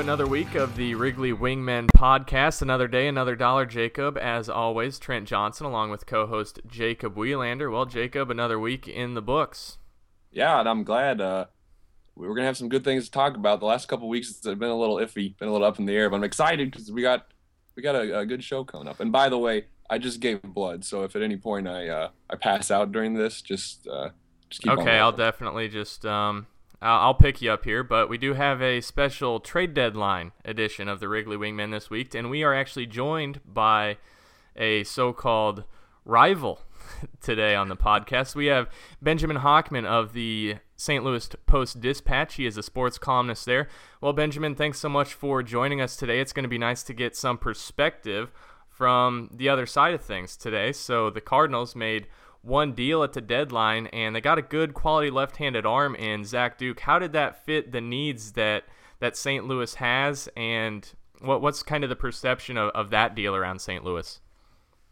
another week of the Wrigley Wingmen podcast. Another day, another dollar. Jacob, as always, Trent Johnson, along with co host Jacob Wielander. Well, Jacob, another week in the books. Yeah, and I'm glad uh, we were going to have some good things to talk about. The last couple weeks it's been a little iffy, been a little up in the air, but I'm excited because we got we got a, a, good show coming up. And by the way, I just gave blood, so if at any point I uh, I pass out during this, just uh, just keep okay. I'll definitely just um I'll pick you up here, but we do have a special trade deadline edition of the Wrigley Wingmen this week, and we are actually joined by a so-called rival today on the podcast. We have Benjamin Hochman of the St. Louis Post Dispatch. He is a sports columnist there. Well, Benjamin, thanks so much for joining us today. It's going to be nice to get some perspective from the other side of things today. So the Cardinals made one deal at the deadline, and they got a good quality left-handed arm in Zach Duke. How did that fit the needs that that St. Louis has, and what what's kind of the perception of, of that deal around St. Louis?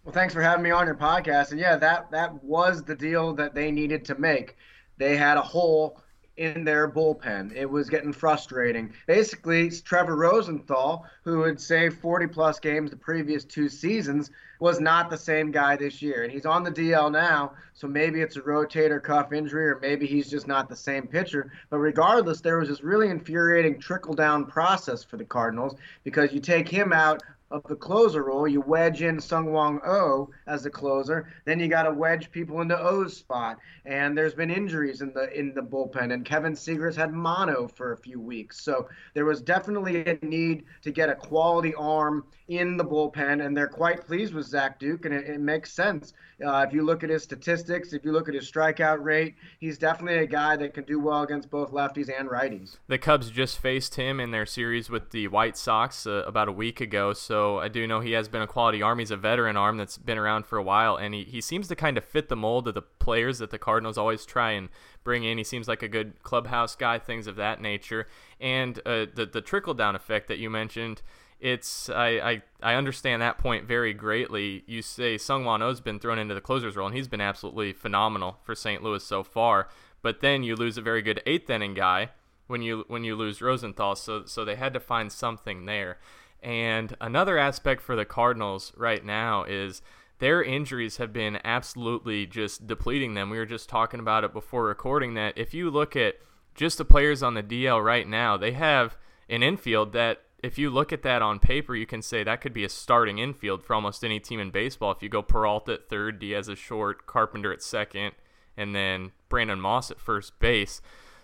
Well, thanks for having me on your podcast. And yeah, that that was the deal that they needed to make. They had a hole in their bullpen. It was getting frustrating. Basically, Trevor Rosenthal, who had saved 40 plus games the previous two seasons, was not the same guy this year. And he's on the DL now, so maybe it's a rotator cuff injury or maybe he's just not the same pitcher. But regardless, there was this really infuriating trickle down process for the Cardinals because you take him out of the closer role. You wedge in Seung-Hwan Oh as the closer, then you got to wedge people into O's spot. And there's been injuries in the in the bullpen, and Kevin Siegrist had mono for a few weeks. So there was definitely a need to get a quality arm in the bullpen, and they're quite pleased with Zach Duke, and it, it makes sense. Uh, if you look at his statistics, if you look at his strikeout rate, he's definitely a guy that can do well against both lefties and righties. The Cubs just faced him in their series with the White Sox uh, about a week ago, so I do know he has been a quality arm. He's a veteran arm that's been around for a while, and he, he seems to kind of fit the mold of the players that the Cardinals always try and bring in. He seems like a good clubhouse guy, things of that nature. And uh, the, the trickle down effect that you mentioned – it's I, I, I understand that point very greatly. You say Seung-Hwan Oh's been thrown into the closer's role, and he's been absolutely phenomenal for St. Louis so far. But then you lose a very good eighth inning guy when you when you lose Rosenthal. So so they had to find something there. And another aspect for the Cardinals right now is their injuries have been absolutely just depleting them. We were just talking about it before recording that if you look at just the players on the DL right now, they have an infield that if you look at that on paper, you can say that could be a starting infield for almost any team in baseball. If you go Peralta at third, Diaz at short, Carpenter at second, and then Brandon Moss at first base.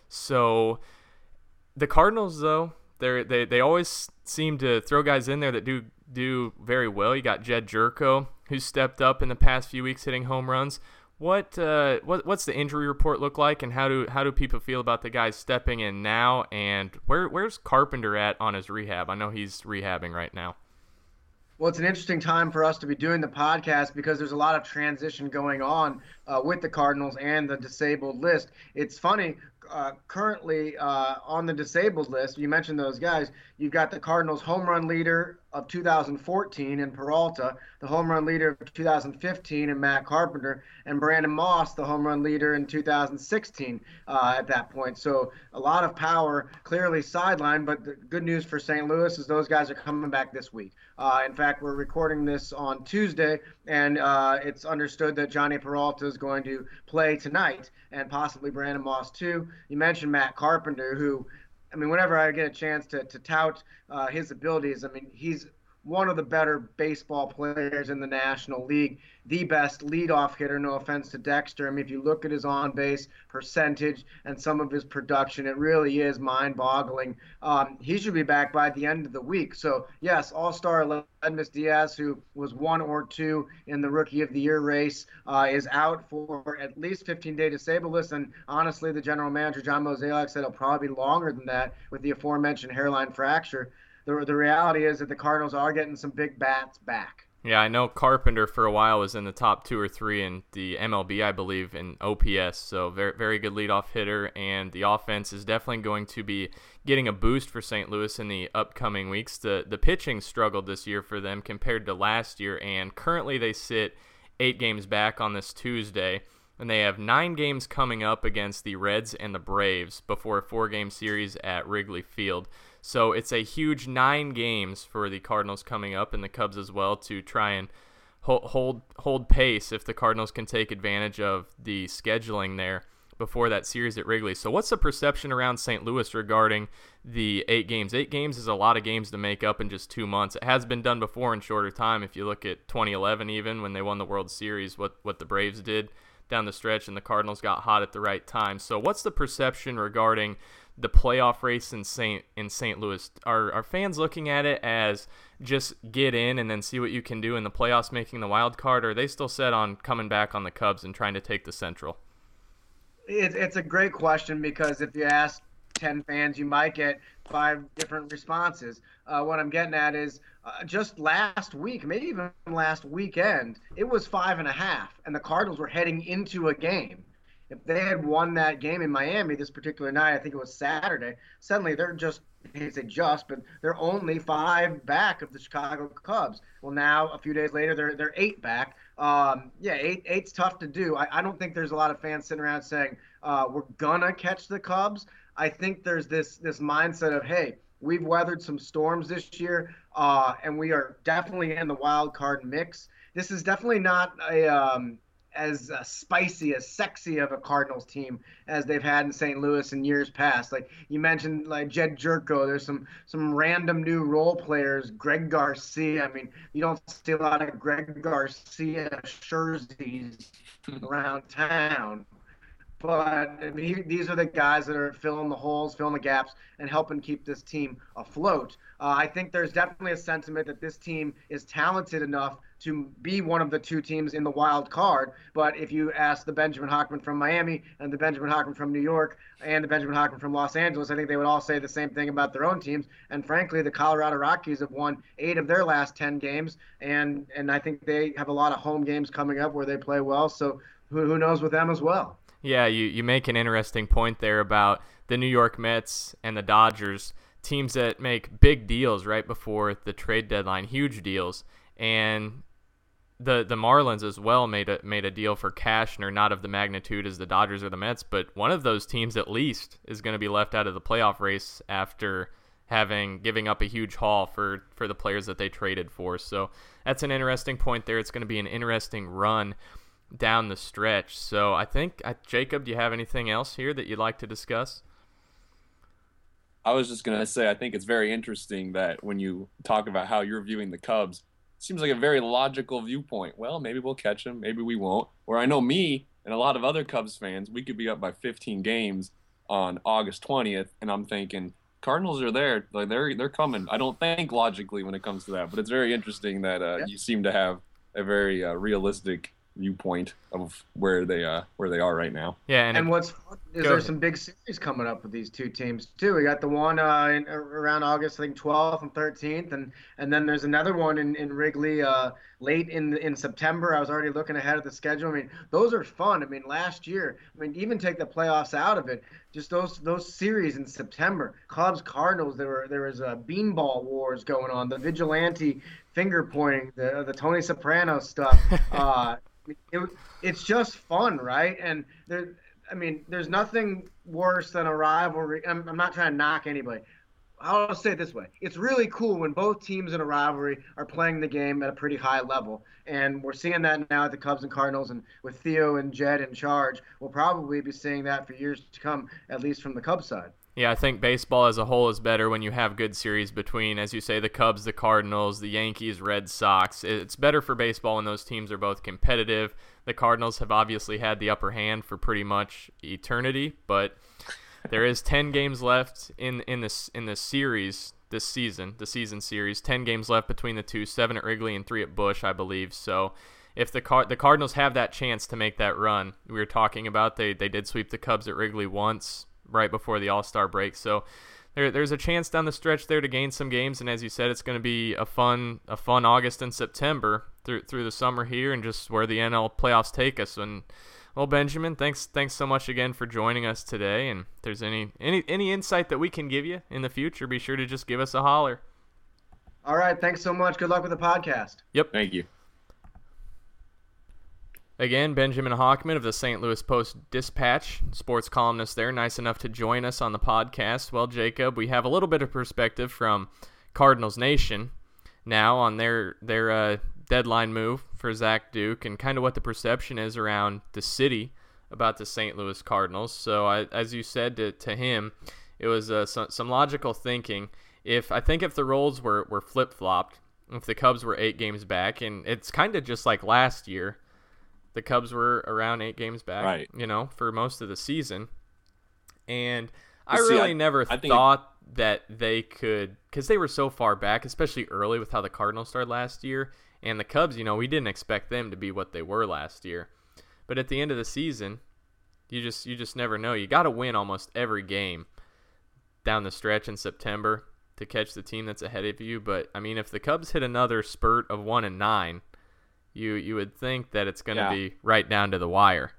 So the Cardinals, though, they they they always seem to throw guys in there that do do very well. You got Jedd Gyorko, who stepped up in the past few weeks, hitting home runs. What uh, what what's the injury report look like, and how do how do people feel about the guys stepping in now? And where where's Carpenter at on his rehab? I know he's rehabbing right now. Well, it's an interesting time for us to be doing the podcast because there's a lot of transition going on uh, with the Cardinals and the disabled list. It's funny, uh, currently uh, on the disabled list, you mentioned those guys. You've got the Cardinals home run leader of 2014 in Peralta, the home run leader of 2015 in Matt Carpenter, and Brandon Moss, the home run leader in 2016 uh, at that point. So a lot of power clearly sidelined, but the good news for St. Louis is those guys are coming back this week. Uh, in fact, we're recording this on Tuesday, and uh, it's understood that Jhonny Peralta is going to play tonight, and possibly Brandon Moss too. You mentioned Matt Carpenter, who I mean, whenever I get a chance to, to tout uh, his abilities, I mean, he's one of the better baseball players in the National League, the best leadoff hitter. No offense to Dexter. I mean, if you look at his on base percentage and some of his production, it really is mind boggling. Um, he should be back by the end of the week. So, yes, all star Aledmys Diaz, who was one or two in the Rookie of the Year race, uh, is out for at least 15 day disabled list. And honestly, the general manager, John Mozeliak, said it'll probably be longer than that with the aforementioned hairline fracture the, the reality is that the Cardinals are getting some big bats back. Yeah, I know Carpenter for a while was in the top two or three in the MLB, I believe, in OPS. So very very good leadoff hitter, and the offense is definitely going to be getting a boost for St. Louis in the upcoming weeks. The the pitching struggled this year for them compared to last year, and currently they sit eight games back on this Tuesday, and they have nine games coming up against the Reds and the Braves before a four game series at Wrigley Field. So it's a huge nine games for the Cardinals coming up and the Cubs as well to try and hold hold pace if the Cardinals can take advantage of the scheduling there before that series at Wrigley. So what's the perception around St. Louis regarding the 8 games? 8 games is a lot of games to make up in just 2 months. It has been done before in shorter time if you look at 2011 even when they won the World Series what what the Braves did down the stretch and the Cardinals got hot at the right time. So what's the perception regarding the playoff race in St. in St. Louis? Are are fans looking at it as just get in and then see what you can do in the playoffs making the wild card or are they still set on coming back on the Cubs and trying to take the Central? It's it's a great question because if you ask 10 fans, you might get five different responses. Uh, what I'm getting at is uh, just last week, maybe even last weekend, it was five and a half, and the Cardinals were heading into a game. If they had won that game in Miami this particular night, I think it was Saturday, suddenly they're just, I say just, but they're only five back of the Chicago Cubs. Well, now, a few days later, they're, they're eight back. Um, yeah, eight, eight's tough to do. I, I don't think there's a lot of fans sitting around saying, uh, we're going to catch the Cubs. I think there's this this mindset of hey, we've weathered some storms this year, uh, and we are definitely in the wild card mix. This is definitely not a um, as uh, spicy, as sexy of a Cardinals team as they've had in St. Louis in years past. Like you mentioned, like Jedd Gyorko, There's some some random new role players. Greg Garcia. I mean, you don't see a lot of Greg Garcia jerseys around town but mean, these are the guys that are filling the holes, filling the gaps, and helping keep this team afloat. Uh, I think there's definitely a sentiment that this team is talented enough to be one of the two teams in the wild card. But if you ask the Benjamin Hochman from Miami and the Benjamin Hochman from New York and the Benjamin Hochman from Los Angeles, I think they would all say the same thing about their own teams. And frankly, the Colorado Rockies have won eight of their last ten games, and and I think they have a lot of home games coming up where they play well. So who, who knows with them as well. Yeah, you, you make an interesting point there about the New York Mets and the Dodgers, teams that make big deals right before the trade deadline, huge deals. And the the Marlins as well made a made a deal for Cashner, not of the magnitude as the Dodgers or the Mets, but one of those teams at least is going to be left out of the playoff race after having giving up a huge haul for for the players that they traded for. So that's an interesting point there. It's going to be an interesting run down the stretch. So I think, uh, Jacob, do you have anything else here that you'd like to discuss? I was just going to say, I think it's very interesting that when you talk about how you're viewing the Cubs, seems like a very logical viewpoint. Well, maybe we'll catch them, maybe we won't. Or I know me and a lot of other Cubs fans, we could be up by 15 games on August 20th, and I'm thinking Cardinals are there, like they're they're coming. I don't think logically when it comes to that, but it's very interesting that uh, yeah. you seem to have a very uh, realistic viewpoint of where they uh where they are right now. Yeah, and, and it, what's is there ahead. some big series coming up with these two teams too. We got the one uh, in, around August, I think 12th and 13th, and and then there's another one in, in Wrigley uh, late in in September. I was already looking ahead at the schedule. I mean, those are fun. I mean, last year, I mean, even take the playoffs out of it, just those those series in September, Cubs Cardinals. There were there was a beanball wars going on, the vigilante finger pointing, the the Tony Soprano stuff. Uh, it, it's just fun, right? And there, I mean, there's nothing worse than a rivalry. I'm, I'm not trying to knock anybody. I'll say it this way: it's really cool when both teams in a rivalry are playing the game at a pretty high level, and we're seeing that now at the Cubs and Cardinals, and with Theo and Jed in charge, we'll probably be seeing that for years to come, at least from the Cubs side. Yeah, I think baseball as a whole is better when you have good series between, as you say, the Cubs, the Cardinals, the Yankees, Red Sox. It's better for baseball when those teams are both competitive. The Cardinals have obviously had the upper hand for pretty much eternity, but there is 10 games left in in this in this series this season, the season series. 10 games left between the two, 7 at Wrigley and 3 at Busch, I believe. So, if the Car- the Cardinals have that chance to make that run, we were talking about they they did sweep the Cubs at Wrigley once right before the All Star break. So there, there's a chance down the stretch there to gain some games, and as you said, it's going to be a fun a fun August and September through through the summer here, and just where the NL playoffs take us. And well, Benjamin, thanks thanks so much again for joining us today. And if there's any any any insight that we can give you in the future, be sure to just give us a holler. All right, thanks so much. Good luck with the podcast. Yep. Thank you. Again, Benjamin Hochman of the St. Louis Post Dispatch, sports columnist there, nice enough to join us on the podcast. Well, Jacob, we have a little bit of perspective from Cardinals Nation now on their their uh, deadline move for Zach Duke and kind of what the perception is around the city about the St. Louis Cardinals. So, I, as you said to, to him, it was uh, some, some logical thinking. If I think if the roles were, were flip flopped, if the Cubs were eight games back, and it's kind of just like last year the Cubs were around eight games back, Right. you know, for most of the season. And I see, really I- never I think it- thought that they could, because they were so far back, especially early with how the Cardinals started last year. And the Cubs, you know, we didn't expect them to be what they were last year. But at the end of the season, you just you just never know. You got to win almost every game down the stretch in September to catch the team that's ahead of you. But I mean, if the Cubs hit another spurt of one and nine, you you would think that it's going to Yeah. be right down to the wire.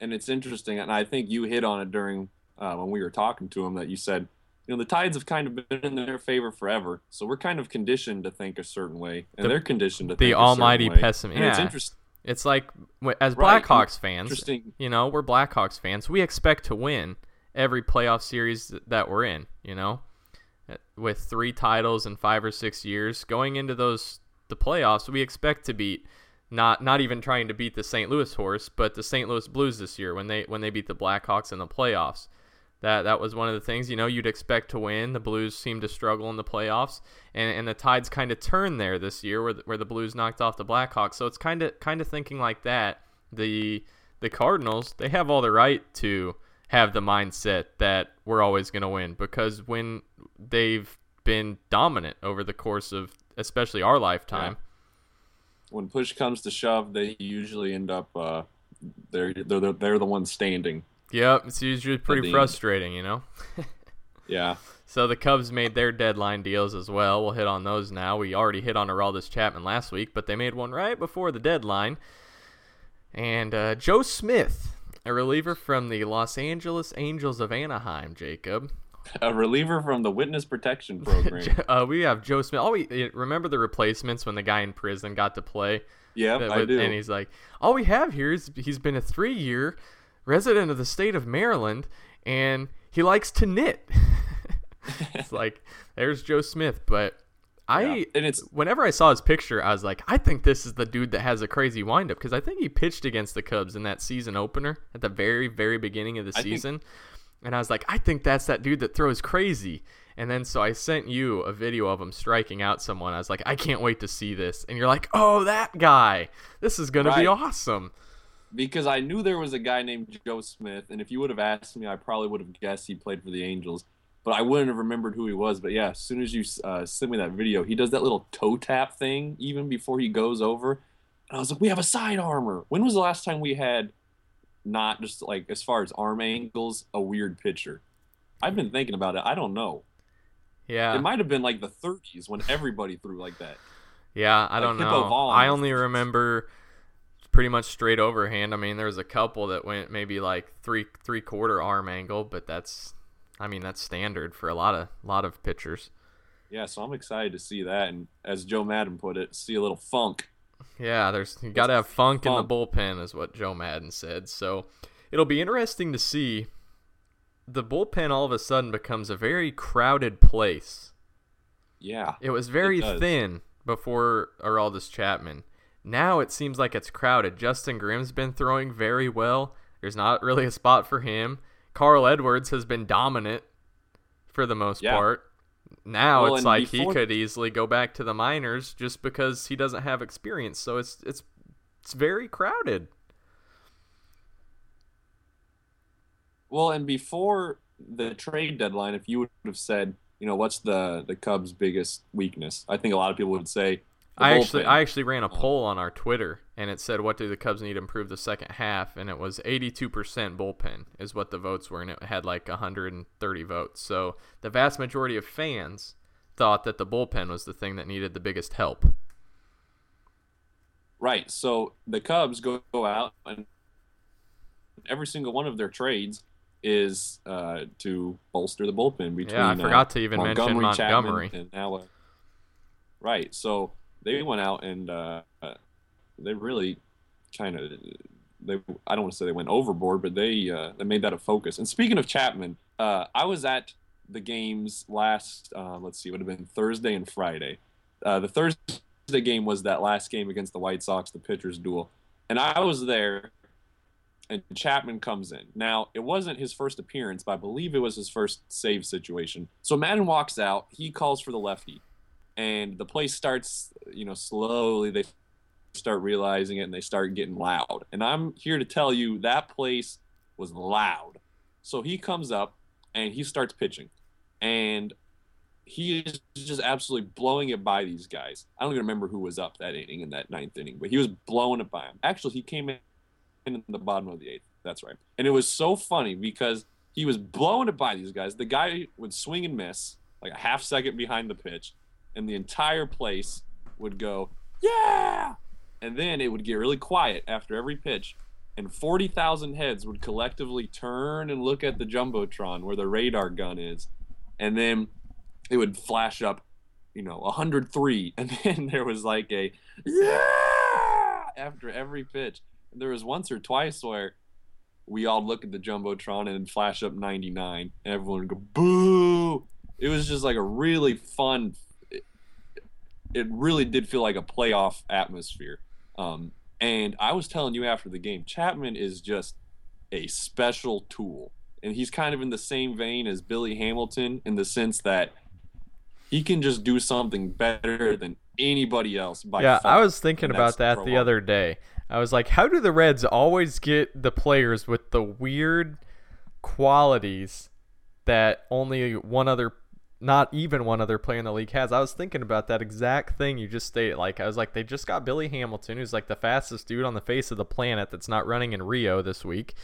and it's interesting, and I think you hit on it during uh, when we were talking to him that you said, you know, the tides have kind of been in their favor forever, so we're kind of conditioned to think a certain way, and The- they're conditioned to the think almighty pessimist. And it's interesting. It's like as Right. Blackhawks fans, Interesting. you know, we're Blackhawks fans. We expect to win every playoff series that we're in, you know. With 3 titles in 5 or 6 years, going into those the playoffs, we expect to beat not not even trying to beat the St. Louis horse, but the St. Louis Blues this year when they when they beat the Blackhawks in the playoffs. That that was one of the things, you know, you'd expect to win. The Blues seemed to struggle in the playoffs, and and the tides kind of turned there this year, where the, where the Blues knocked off the Blackhawks. So it's kind of kind of thinking like that. The the Cardinals, they have all the right to have the mindset that we're always going to win because when they've been dominant over the course of especially our lifetime. When push comes to shove, they usually end up uh, they're they're the- they're the ones standing. Yep, it's usually pretty end. frustrating, you know. Yeah. So the Cubs made their deadline deals as well. We'll hit on those now. We already hit on Aroldis Chapman last week, but they made one right before the deadline. And uh, Joe Smith, a reliever from the Los Angeles Angels of Anaheim, Jacob. A reliever from the witness protection program. uh, we have Joe Smith. Oh, we remember the replacements when the guy in prison got to play. That I do. And he's like, all we have here is he's been a three-year resident of the state of Maryland, and he likes to knit. it's like there's Joe Smith, but I Yeah. And it's whenever I saw his picture, I was like, I think this is the dude that has a crazy windup because I think he pitched against the Cubs in that season opener at the very, very beginning of the I think- season. And I was like, I think that's that dude that throws crazy. And then so I sent you a video of him striking out someone. I was like, I can't wait to see this. And you're like, oh, that guy. This is going to be awesome. because I knew there was a guy named Joe Smith, and if you would have asked me, I probably would have guessed he played for the Angels, but I wouldn't have remembered who he was. But yeah, as soon as you uh, sent me that video, he does that little toe tap thing even before he goes over, and I was like, we have a side armor. When was the last time we had not just like as far as arm angles a weird pitcher? I've been thinking about it. I don't know. Yeah. It might have been like the 30s when everybody threw like that. Yeah, I Like don't know. I only remember pretty much straight overhand. I mean, there was a couple that went maybe like three three quarter arm angle, but that's I mean that's standard for a lot of lot of pitchers. Yeah, so I'm excited to see that, and as Joe Maddon put it, see a little funk. Yeah, there's you got to have funk, in the bullpen, is what Joe Maddon said. So it'll be interesting to see. The bullpen all of a sudden becomes a very crowded place. Yeah. It was very does. thin before Aroldis Chapman. Now it seems like it's crowded. Justin Grimm's been throwing very well. There's not really a spot for him. Carl Edwards has been dominant for the most Yeah. part. Now Well, it's like before- he could easily go back to the minors just because he doesn't have experience. So it's it's it's very crowded. Well, and before the trade deadline, if you would have said, you know, what's the the Cubs' biggest weakness? I think a lot of people would say. I actually bullpen. I actually ran a poll on our Twitter and it said what do the Cubs need to improve the second half and it was 82% bullpen is what the votes were and it had like 130 votes. So the vast majority of fans thought that the bullpen was the thing that needed the biggest help. Right. So the Cubs go, out and every single one of their trades is uh, to bolster the bullpen between. Yeah, I uh, to even mention Montgomery, Chapman, Montgomery. and now. Uh, right. So they went out and uh, they really kind of they I don't want to say they went overboard, but they uh, they made that a focus. And speaking of Chapman, uh, I was at the games last uh, let's see, it would have been Thursday and Friday. Uh, the Thursday game was that last game against the White Sox, the pitchers duel, and I was there. And Chapman comes in. Now, it wasn't his first appearance, but I believe it was his first save situation. So Maddon walks out. He calls for the lefty and the place starts you know slowly they start realizing it and they start getting loud. And i'm here to tell you that place was loud. So he comes up and he starts pitching. And he is just absolutely blowing it by these guys. I don't even remember who was up that inning in that ninth inning but he was blowing it by them actually he came in in the bottom of the eighth. That's right. And it was so funny because he was blowing it by these guys. The guy would swing and miss like a half second behind the pitch and the entire place would go, yeah! And then it would get really quiet after every pitch, and 40,000 heads would collectively turn and look at the Jumbotron where the radar gun is. And then it would flash up, you know, 103. And then there was like a, yeah! After every pitch. And there was once or twice where we all look at the Jumbotron and flash up 99, and everyone would go, boo! It was just like a really fun it really did feel like a playoff atmosphere. Um, and I was telling you after the game, Chapman is just a special tool. And he's kind of in the same vein as Billy Hamilton in the sense that he can just do something better than anybody else by Yeah. I was thinking about that the other day. I was like, how do the Reds always get the players with the weird qualities that only one other not even one other player in the league has. I was thinking about that exact thing you just stated. Like I was like, they just got Billy Hamilton, who's like the fastest dude on the face of the planet that's not running in Rio this week.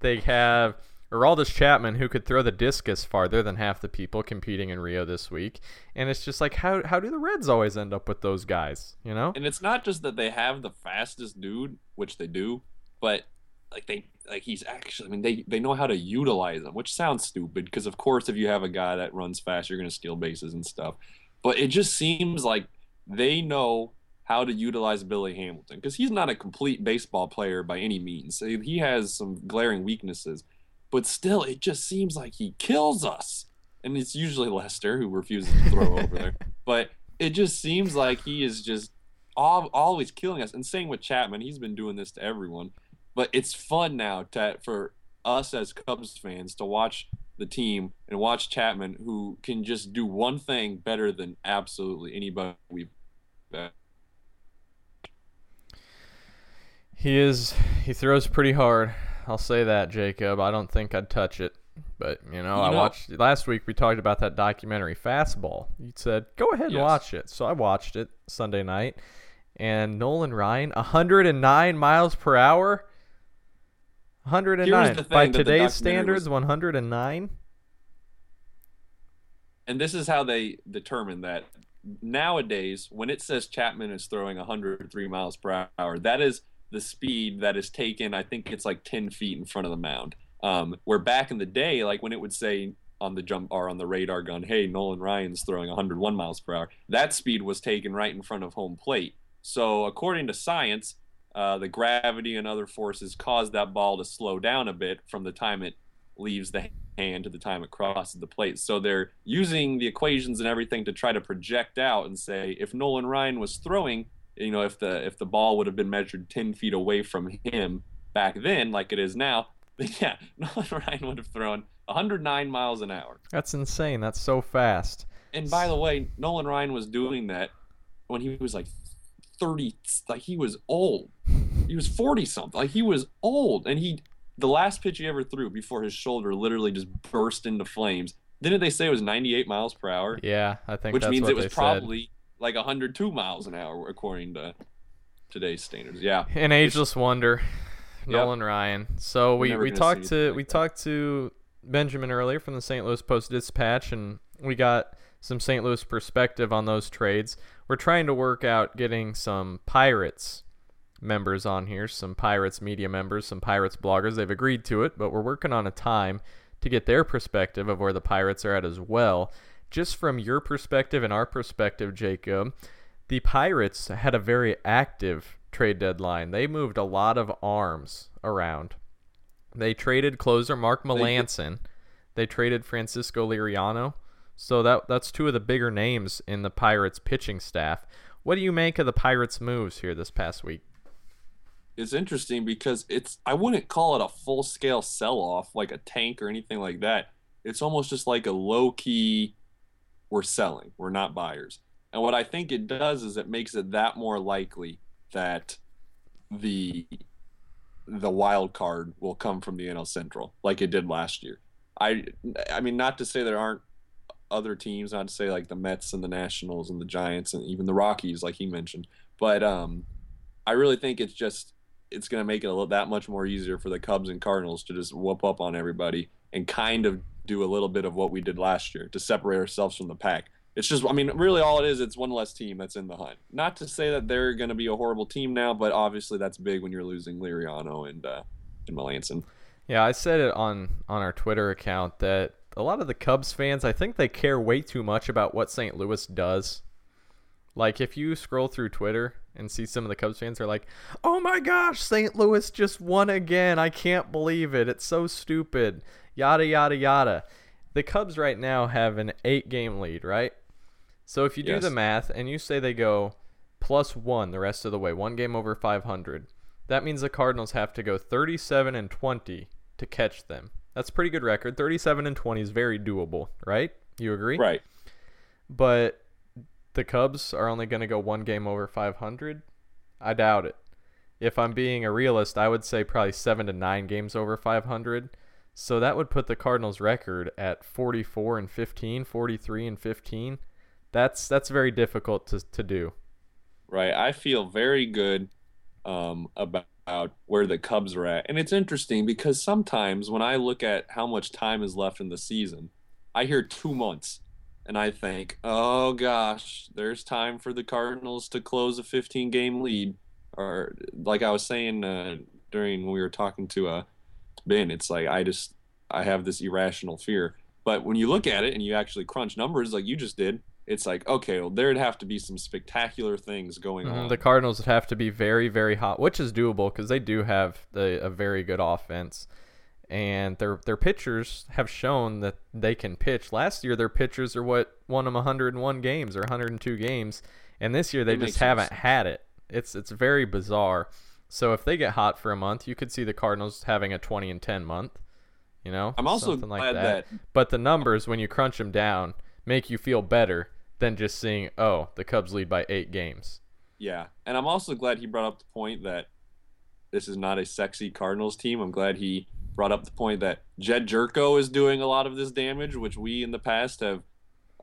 They have Aroldis Chapman, who could throw the discus farther than half the people competing in Rio this week. And it's just like, how how do the Reds always end up with those guys? You know? And it's not just that they have the fastest dude, which they do, but like they like he's actually I mean they they know how to utilize him, which sounds stupid because of course if you have a guy that runs fast, you're going to steal bases and stuff. But it just seems like they know how to utilize Billy Hamilton because he's not a complete baseball player by any means. He has some glaring weaknesses, but still it just seems like he kills us. And it's usually Lester who refuses to throw over there. But it just seems like he is just al- always killing us. And same with Chapman, he's been doing this to everyone. But it's fun now to, for us as Cubs fans to watch the team and watch Chapman, who can just do one thing better than absolutely anybody we've. He is. He throws pretty hard. I'll say that, Jacob. I don't think I'd touch it. But you know, You I watched last week. We talked about that documentary, Fastball. You said go ahead and Yes. watch it, so I watched it Sunday night. And Nolan Ryan, 109 miles per hour. 109 Here's the by thing the today's standards. was- 109. and this is how they determine that nowadays when it says chapman is throwing 103 miles per hour that is the speed that is taken i think it's like 10 feet in front of the mound um, where back in the day like when it would say on the jump or on the radar gun hey nolan ryan's throwing 101 miles per hour that speed was taken right in front of home plate so according to science uh, the gravity and other forces cause that ball to slow down a bit from the time it leaves the hand to the time it crosses the plate. So they're using the equations and everything to try to project out and say if Nolan Ryan was throwing, you know, if the if the ball would have been measured 10 feet away from him back then, like it is now, then yeah, Nolan Ryan would have thrown 109 miles an hour. That's insane. That's so fast. And by the way, Nolan Ryan was doing that when he was like 30, like he was old. He was 40 something. Like he was old. And he, the last pitch he ever threw before his shoulder literally just burst into flames. Didn't they say it was 98 miles per hour? Yeah, I think Which means it was they said. probably like 102 miles an hour according to today's standards. Yeah. An ageless wonder, Yep. Nolan Ryan. So we, we talked to anything we that. talked to Benjamin earlier from the St. Louis Post Dispatch, and we got some St. Louis perspective on those trades. We're trying to work out getting some Pirates members on here, some Pirates media members, some Pirates bloggers. They've agreed to it, but we're working on a time to get their perspective of where the Pirates are at as well. Just from your perspective and our perspective, Jacob, the Pirates had a very active trade deadline. They moved a lot of arms around. They traded closer Mark Melancon. They, they traded Francisco Liriano. So that that's two of the bigger names in the Pirates pitching staff. What do you make of the Pirates' moves here this past week? It's interesting because it's I wouldn't call it a full scale sell off like a tank or anything like that. It's almost just like a low key we're selling, we're not buyers. And what I think it does is it makes it that more likely that the the wild card will come from the NL Central like it did last year. I I mean not to say there aren't other teams, not to say like the Mets and the Nationals and the Giants and even the Rockies like he mentioned, but um I really think it's just it's going to make it a little that much more easier for the Cubs and Cardinals to just whoop up on everybody and kind of do a little bit of what we did last year to separate ourselves from the pack. It's just, I mean, really all it is, it's one less team that's in the hunt. Not to say that they're going to be a horrible team now, but obviously that's big when you're losing Liriano and uh, and Melancon. Yeah, I said it on on our Twitter account that a lot of the Cubs fans, I think they care way too much about what St. Louis does. Like if you scroll through Twitter and see some of the Cubs fans are like, "Oh my gosh, St. Louis just won again. I can't believe it. It's so stupid." Yada yada yada. The Cubs right now have an 8-game lead, right? So if you do yes. the math and you say they go plus one the rest of the way, one game over 500, that means the Cardinals have to go 37 and 20 to catch them. That's a pretty good record. 37 and 20 is very doable, right? You agree? Right. But the Cubs are only going to go one game over 500. I doubt it. If I'm being a realist, I would say probably 7 to 9 games over 500. So that would put the Cardinals record at 44 and 15, 43 and 15 that's that's very difficult to to do. Right. I feel very good um, about where the Cubs are at, and it's interesting because sometimes when I look at how much time is left in the season, I hear two months, and I think, oh gosh, there's time for the Cardinals to close a 15 game lead, or like I was saying uh, during when we were talking to uh, Ben, it's like I just I have this irrational fear. But when you look at it and you actually crunch numbers like you just did, it's like okay, well, there'd have to be some spectacular things going mm-hmm. on. The Cardinals would have to be very, very hot, which is doable because they do have the, a very good offense, and their their pitchers have shown that they can pitch. Last year, their pitchers are what won them 101 games or 102 games, and this year they just haven't sense. had it. It's it's very bizarre. So if they get hot for a month, you could see the Cardinals having a 20 and 10 month. You know, I'm also glad like that. that. But the numbers, when you crunch them down, make you feel better than just seeing, oh, the Cubs lead by eight games. Yeah, and I'm also glad he brought up the point that this is not a sexy Cardinals team. I'm glad he brought up the point that Jedd Gyorko is doing a lot of this damage, which we in the past have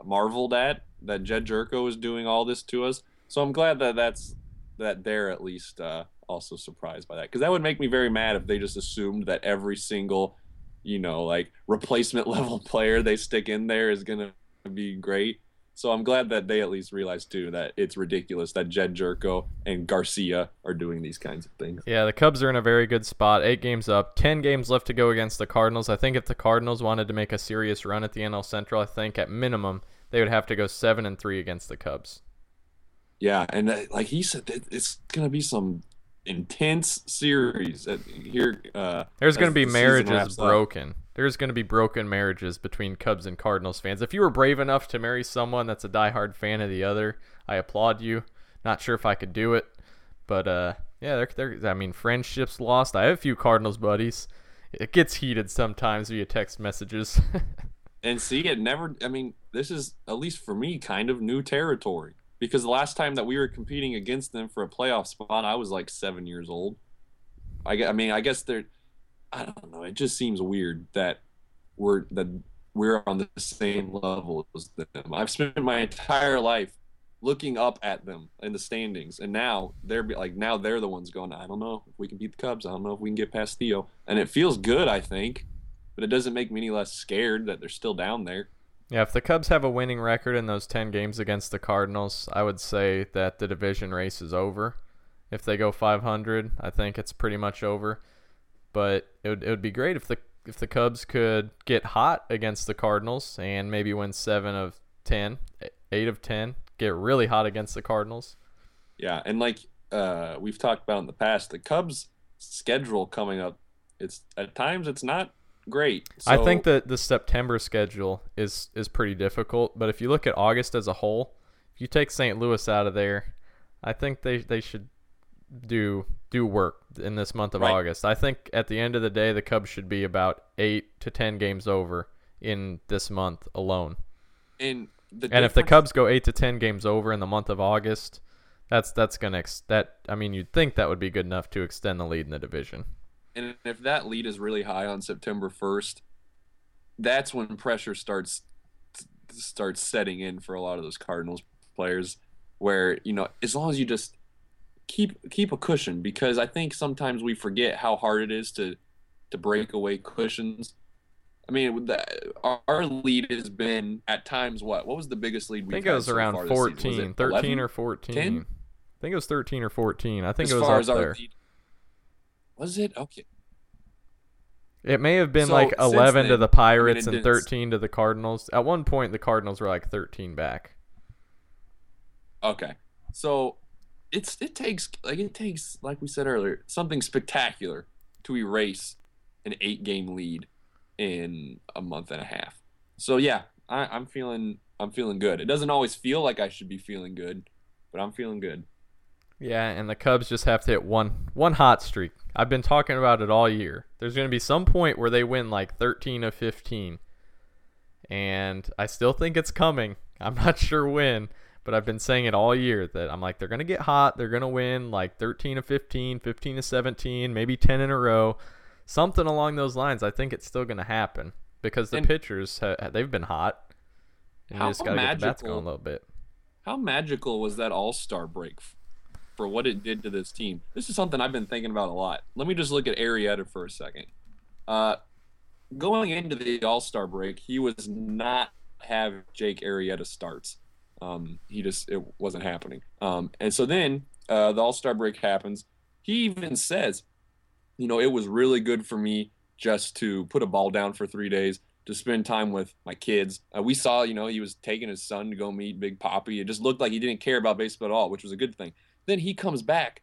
marveled at. That Jedd Gyorko is doing all this to us. So I'm glad that that's that they're at least uh, also surprised by that because that would make me very mad if they just assumed that every single, you know, like replacement level player they stick in there is gonna be great. So I'm glad that they at least realized too that it's ridiculous that Jedd Gyorko and Garcia are doing these kinds of things. Yeah, the Cubs are in a very good spot. Eight games up, ten games left to go against the Cardinals. I think if the Cardinals wanted to make a serious run at the NL Central, I think at minimum they would have to go seven and three against the Cubs. Yeah, and uh, like he said, it's gonna be some intense series here. Uh, There's gonna be the marriages broken. Up there's going to be broken marriages between Cubs and Cardinals fans. If you were brave enough to marry someone that's a diehard fan of the other, I applaud you. Not sure if I could do it, but uh, yeah, they're, they're, I mean, friendships lost. I have a few Cardinals buddies. It gets heated sometimes via text messages. and see, it never. I mean, this is at least for me kind of new territory because the last time that we were competing against them for a playoff spot, I was like seven years old. I, I mean, I guess they're I don't know. It just seems weird that we're that we're on the same level as them. I've spent my entire life looking up at them in the standings, and now they're like now they're the ones going. I don't know if we can beat the Cubs. I don't know if we can get past Theo, and it feels good. I think, but it doesn't make me any less scared that they're still down there. Yeah, if the Cubs have a winning record in those 10 games against the Cardinals, I would say that the division race is over. If they go 500, I think it's pretty much over. But it would, it would be great if the if the Cubs could get hot against the Cardinals and maybe win seven of ten, eight of ten, get really hot against the Cardinals. Yeah, and like uh, we've talked about in the past, the Cubs' schedule coming up, it's at times it's not great. So, I think that the September schedule is is pretty difficult, but if you look at August as a whole, if you take St. Louis out of there, I think they they should do do work in this month of Right. August. I think at the end of the day, the Cubs should be about eight to ten games over in this month alone. and the And if the Cubs go eight to ten games over in the month of August, that's that's gonna ex- that I mean you'd think that would be good enough to extend the lead in the division. And if that lead is really high on September 1st, that's when pressure starts starts setting in for a lot of those Cardinals players where, you know, as long as you just keep keep a cushion because I think sometimes we forget how hard it is to to break away cushions. I mean, the, our, lead has been at times what? What was the biggest lead I we've think it was so around far this season? Was 13 11? or 14. 10? I think it was 13 or 14. I think as it was far as our there. lead. Was it? Okay. It may have been So, like since 11 to the Pirates it and 13 to the Cardinals. At one point, the Cardinals were like 13 back. Okay. So it's it takes like it takes like we said earlier something spectacular to erase an eight game lead in a month and a half. So yeah, I, I'm feeling I'm feeling good. It doesn't always feel like I should be feeling good, but I'm feeling good. Yeah, and the Cubs just have to hit one one hot streak. I've been talking about it all year. There's going to be some point where they win like 13 of 15. And I still think it's coming. I'm not sure when, but I've been saying it all year that I'm like they're going to get hot, they're going to win like 13 to 15, 15 to 17, maybe 10 in a row. Something along those lines. I think it's still going to happen because the And- pitchers ha- they've been hot. And you How just got to get the bats magical- going a little bit. How magical was that All Star break for what it did to this team? This is something I've been thinking about a lot. Let me just look at Arrieta for a second. Uh, going into the All Star break, he was not have Jake Arrieta starts. Um, he just it wasn't happening. Um, and so then uh, the All Star break happens. He even says, you know, it was really good for me just to put a ball down for three days to spend time with my kids. Uh, we saw, you know, he was taking his son to go meet Big Papi. It just looked like he didn't care about baseball at all, which was a good thing. Then he comes back,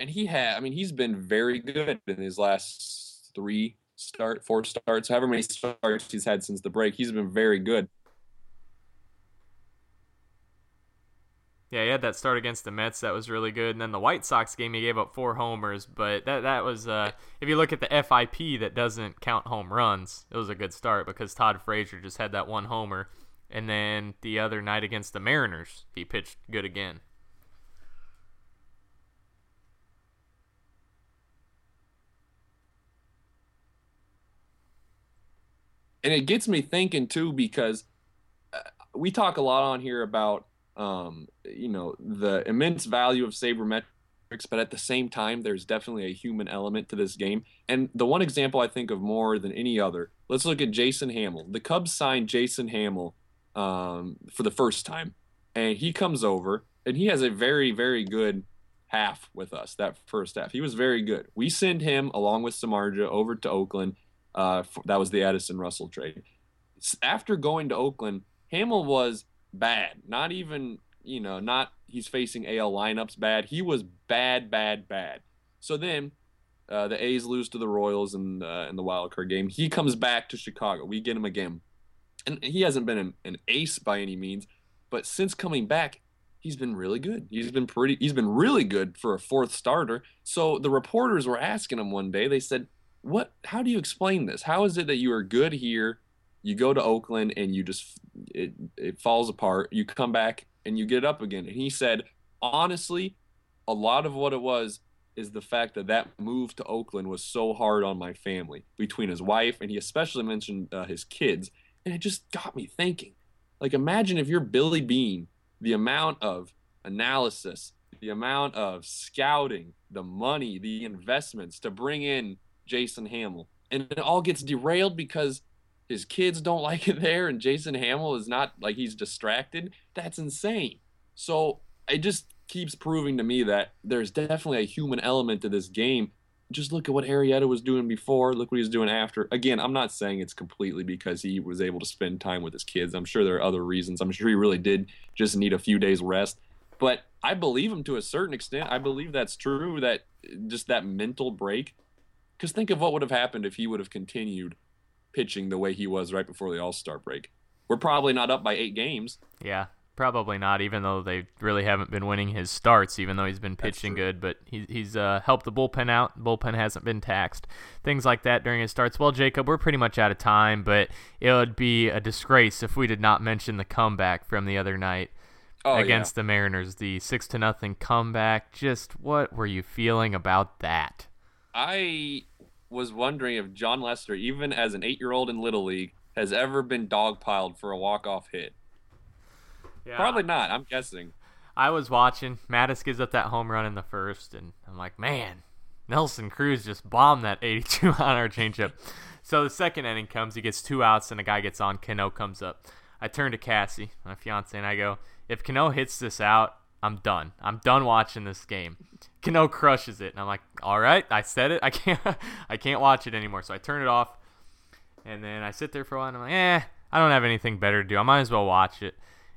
and he had, I mean, he's been very good in his last three start, four starts, however many starts he's had since the break. He's been very good. Yeah, he had that start against the Mets that was really good, and then the White Sox game he gave up four homers, but that that was uh, if you look at the FIP that doesn't count home runs, it was a good start because Todd Frazier just had that one homer, and then the other night against the Mariners he pitched good again. and it gets me thinking too because uh, we talk a lot on here about um, you know the immense value of sabermetrics but at the same time there's definitely a human element to this game. And the one example i think of more than any other let's look at jason hammel. The cubs signed jason hammel um, for the first time and he comes over and he has a very very good half with us that first half. He was very good. We send him along with samardzija over to oakland uh, f- that was the Addison Russell trade. After going to Oakland, Hammel was bad. Not even, you know, not he's facing AL lineups bad. He was bad, bad, bad. So then uh, the A's lose to the Royals in, uh, in the wild card game. He comes back to Chicago. We get him again. And he hasn't been an, an ace by any means, but since coming back, he's been really good. He's been pretty he's been really good for a fourth starter. So the reporters were asking him one day, they said, what how do you explain this how is it that you are good here you go to oakland and you just it, it falls apart. You come back and you get up again. And he said honestly a lot of what it was is the fact that that move to oakland was so hard on my family between his wife and he especially mentioned uh, his kids. And it just got me thinking. Like imagine if you're billy beane the amount of analysis the amount of scouting the money the investments to bring in Jason Hammel. And it all gets derailed because his kids don't like it there and Jason Hammel is not like he's distracted. That's insane. So it just keeps proving to me that there's definitely a human element to this game. Just look at what Arrieta was doing before. Look what he's doing after. Again, I'm not saying it's completely because he was able to spend time with his kids. I'm sure there are other reasons. I'm sure he really did just need a few days rest. but I believe him to a certain extent. I believe that's true. That just that mental break. Because think of what would have happened if he would have continued pitching the way he was right before the All Star break. We're probably not up by eight games. Yeah, probably not. Even though they really haven't been winning his starts, even though he's been pitching good, but he, he's uh, helped the bullpen out. bullpen hasn't been taxed. Things like that during his starts. Well, Jacob, we're pretty much out of time, but it would be a disgrace if we did not mention the comeback from the other night oh, against yeah. the Mariners. The six to nothing comeback. Just what were you feeling about that? I was wondering if Jon Lester, even as an eight-year-old in Little League, has ever been dogpiled for a walk-off hit. Yeah. Probably not. I'm guessing. I was watching. Mattis gives up that home run in the first, and I'm like, man, Nelson Cruz just bombed that 82 on our changeup. So the second inning comes, he gets two outs, and a guy gets on. Cano comes up. I turn to Cassie, my fiance, and I go, if Cano hits this out, I'm done. I'm done watching this game. Cano crushes it, and I'm like, all right, I said it. I can't, I can't watch it anymore. So I turn it off, and then I sit there for a while, and I'm like, eh, I don't have anything better to do. I might as well watch it.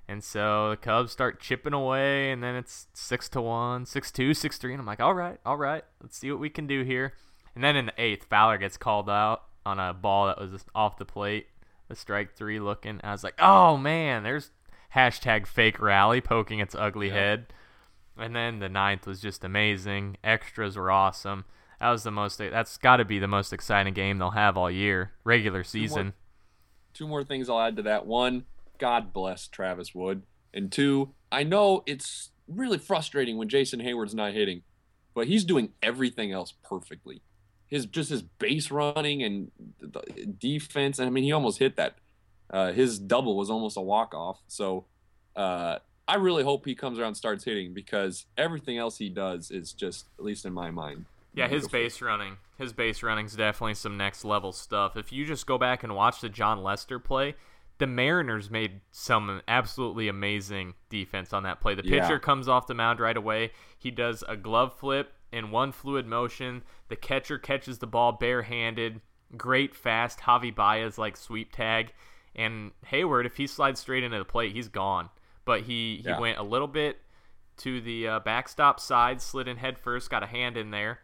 And so the Cubs start chipping away, and then it's six to one, six two, six three, and I'm like, all right, all right, let's see what we can do here. And then in the eighth, Fowler gets called out on a ball that was off the plate, a strike three looking. I was like, oh man, there's hashtag fake rally poking its ugly yeah. head. And then the ninth was just amazing. Extras were awesome. That was the most. That's got to be the most exciting game they'll have all year, regular season. Two more, two more things I'll add to that. One, God bless Travis Wood, and two, I know it's really frustrating when Jason Heyward's not hitting, but he's doing everything else perfectly. His just his base running and defense. And I mean, he almost hit that uh, his double was almost a walk off. So uh, I really hope he comes around and starts hitting because everything else he does is just, at least in my mind. Yeah, his base running, his base running is definitely some next level stuff. If you just go back and watch the Jon Lester play, the Mariners made some absolutely amazing defense on that play. The pitcher yeah. comes off the mound right away. He does a glove flip in one fluid motion. The catcher catches the ball barehanded. Great fast Javi Baez like sweep tag. And Heyward, if he slides straight into the plate, he's gone. But he, he yeah. went a little bit to the uh, backstop side, slid in head first, got a hand in there,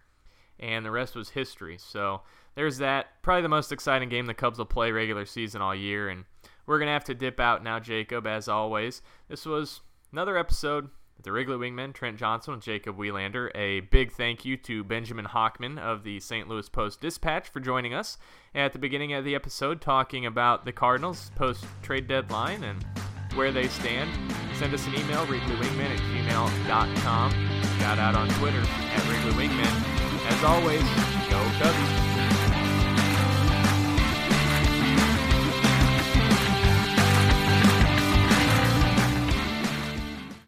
and the rest was history. So there's that. Probably the most exciting game the Cubs will play regular season all year. And we're going to have to dip out now, Jacob, as always. This was another episode with the Wrigley Wingmen, Trent Johnson and Jacob Wielander. A big thank you to Benjamin Hochman of the St. Louis Post Dispatch for joining us at the beginning of the episode talking about the Cardinals post trade deadline and where they stand. Send us an email, wrigley.wingman at gmail.com. Shout out on Twitter at Wrigley As always, go Cubbies.